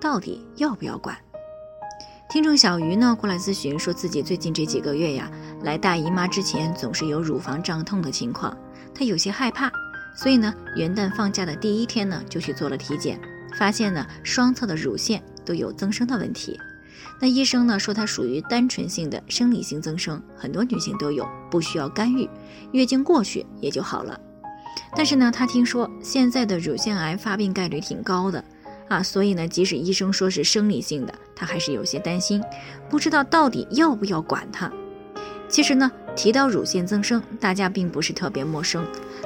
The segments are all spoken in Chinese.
到底要不要管？听众小鱼呢过来咨询，说自己最近这几个月呀，来大姨妈之前总是有乳房胀痛的情况，她有些害怕，所以呢，元旦放假的第一天呢，就去做了体检，发现呢，双侧的乳腺都有增生的问题。那医生呢说，它属于单纯性的生理性增生，很多女性都有，不需要干预，月经过去也就好了。但是呢，他听说现在的乳腺癌发病概率挺高的。啊，所以呢，即使医生说是生理性的，他还是有些担心，不知道到底要不要管它。其实呢，提到乳腺增生，大家并不是特别陌生。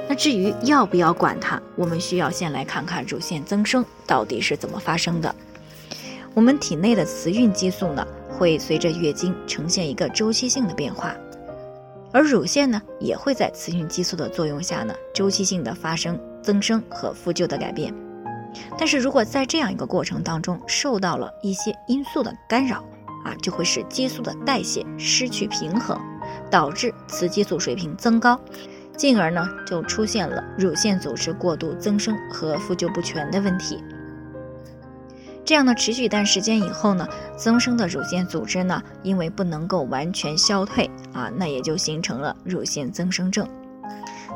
那至于要不要管它，我们需要先来看看乳腺增生到底是怎么发生的。我们体内的雌孕激素呢，会随着月经呈现一个周期性的变化，而乳腺呢，也会在雌孕激素的作用下呢，周期性的发生增生和复旧的改变。但是如果在这样一个过程当中受到了一些因素的干扰，啊，就会使激素的代谢失去平衡，导致雌激素水平增高，进而呢就出现了乳腺组织过度增生和复旧不全的问题。这样呢持续一段时间以后呢，增生的乳腺组织呢因为不能够完全消退啊，那也就形成了乳腺增生症。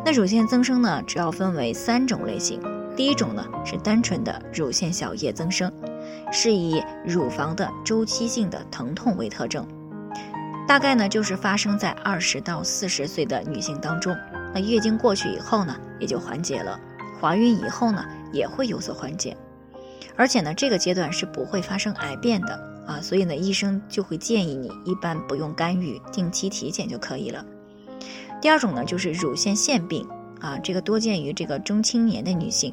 那乳腺增生呢主要分为三种类型。第一种呢是单纯的乳腺小叶增生，是以乳房的周期性的疼痛为特征，大概呢就是发生在二十到四十岁的女性当中。那月经过去以后呢，也就缓解了，怀孕以后呢也会有所缓解，而且呢这个阶段是不会发生癌变的啊，所以呢医生就会建议你一般不用干预，定期体检就可以了。第二种呢就是乳腺腺病。啊，这个多见于这个中青年的女性，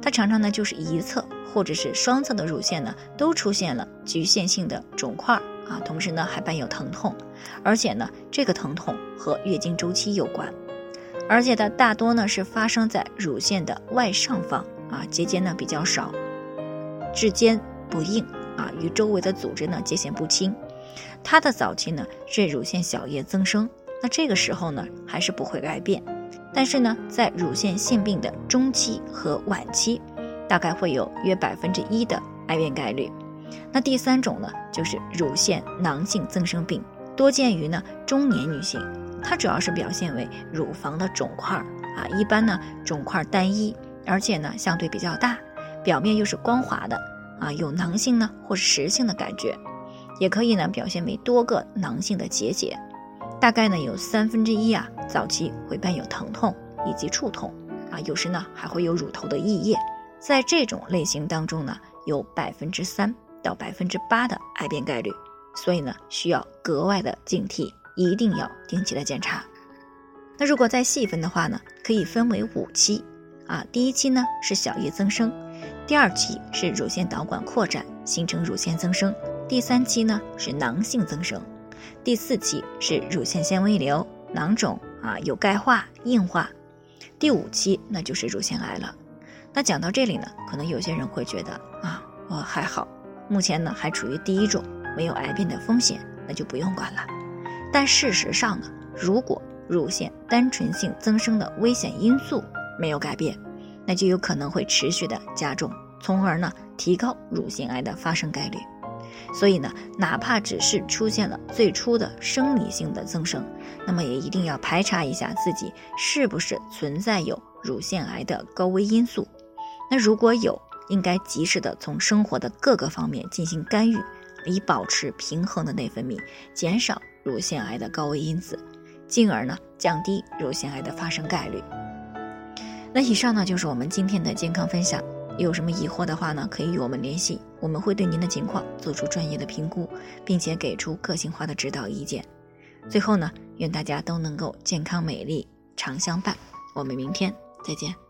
她常常呢就是一侧或者是双侧的乳腺呢都出现了局限性的肿块啊，同时呢还伴有疼痛，而且呢这个疼痛和月经周期有关，而且它大多呢是发生在乳腺的外上方啊，结节呢比较少，质坚不硬啊，与周围的组织呢界限不清，它的早期呢是乳腺小叶增生，那这个时候呢还是不会癌变。但是呢，在乳腺腺病的中期和晚期，大概会有约百分之一的癌变概率。那第三种呢，就是乳腺囊性增生病，多见于呢中年女性，它主要是表现为乳房的肿块啊，一般呢肿块单一，而且呢相对比较大，表面又是光滑的啊，有囊性呢或是实性的感觉，也可以呢表现为多个囊性的结节。大概呢有三分之一啊，早期会伴有疼痛以及触痛，啊，有时呢还会有乳头的溢液。在这种类型当中呢，有百分之三到百分之八的癌变概率，所以呢需要格外的警惕，一定要定期的检查。那如果再细分的话呢，可以分为五期，啊，第一期呢是小叶增生，第二期是乳腺导管扩展形成乳腺增生，第三期呢是囊性增生。第四期是乳腺纤维瘤、囊肿啊，有钙化、硬化。第五期那就是乳腺癌了。那讲到这里呢，可能有些人会觉得啊，我还好，目前呢还处于第一种，没有癌变的风险，那就不用管了。但事实上呢，如果乳腺单纯性增生的危险因素没有改变，那就有可能会持续的加重，从而呢提高乳腺癌的发生概率。所以呢，哪怕只是出现了最初的生理性的增生，那么也一定要排查一下自己是不是存在有乳腺癌的高危因素。那如果有，应该及时的从生活的各个方面进行干预，以保持平衡的内分泌，减少乳腺癌的高危因子，进而呢降低乳腺癌的发生概率。那以上呢就是我们今天的健康分享。有什么疑惑的话呢，可以与我们联系，我们会对您的情况做出专业的评估，并且给出个性化的指导意见。最后呢，愿大家都能够健康美丽常相伴。我们明天再见。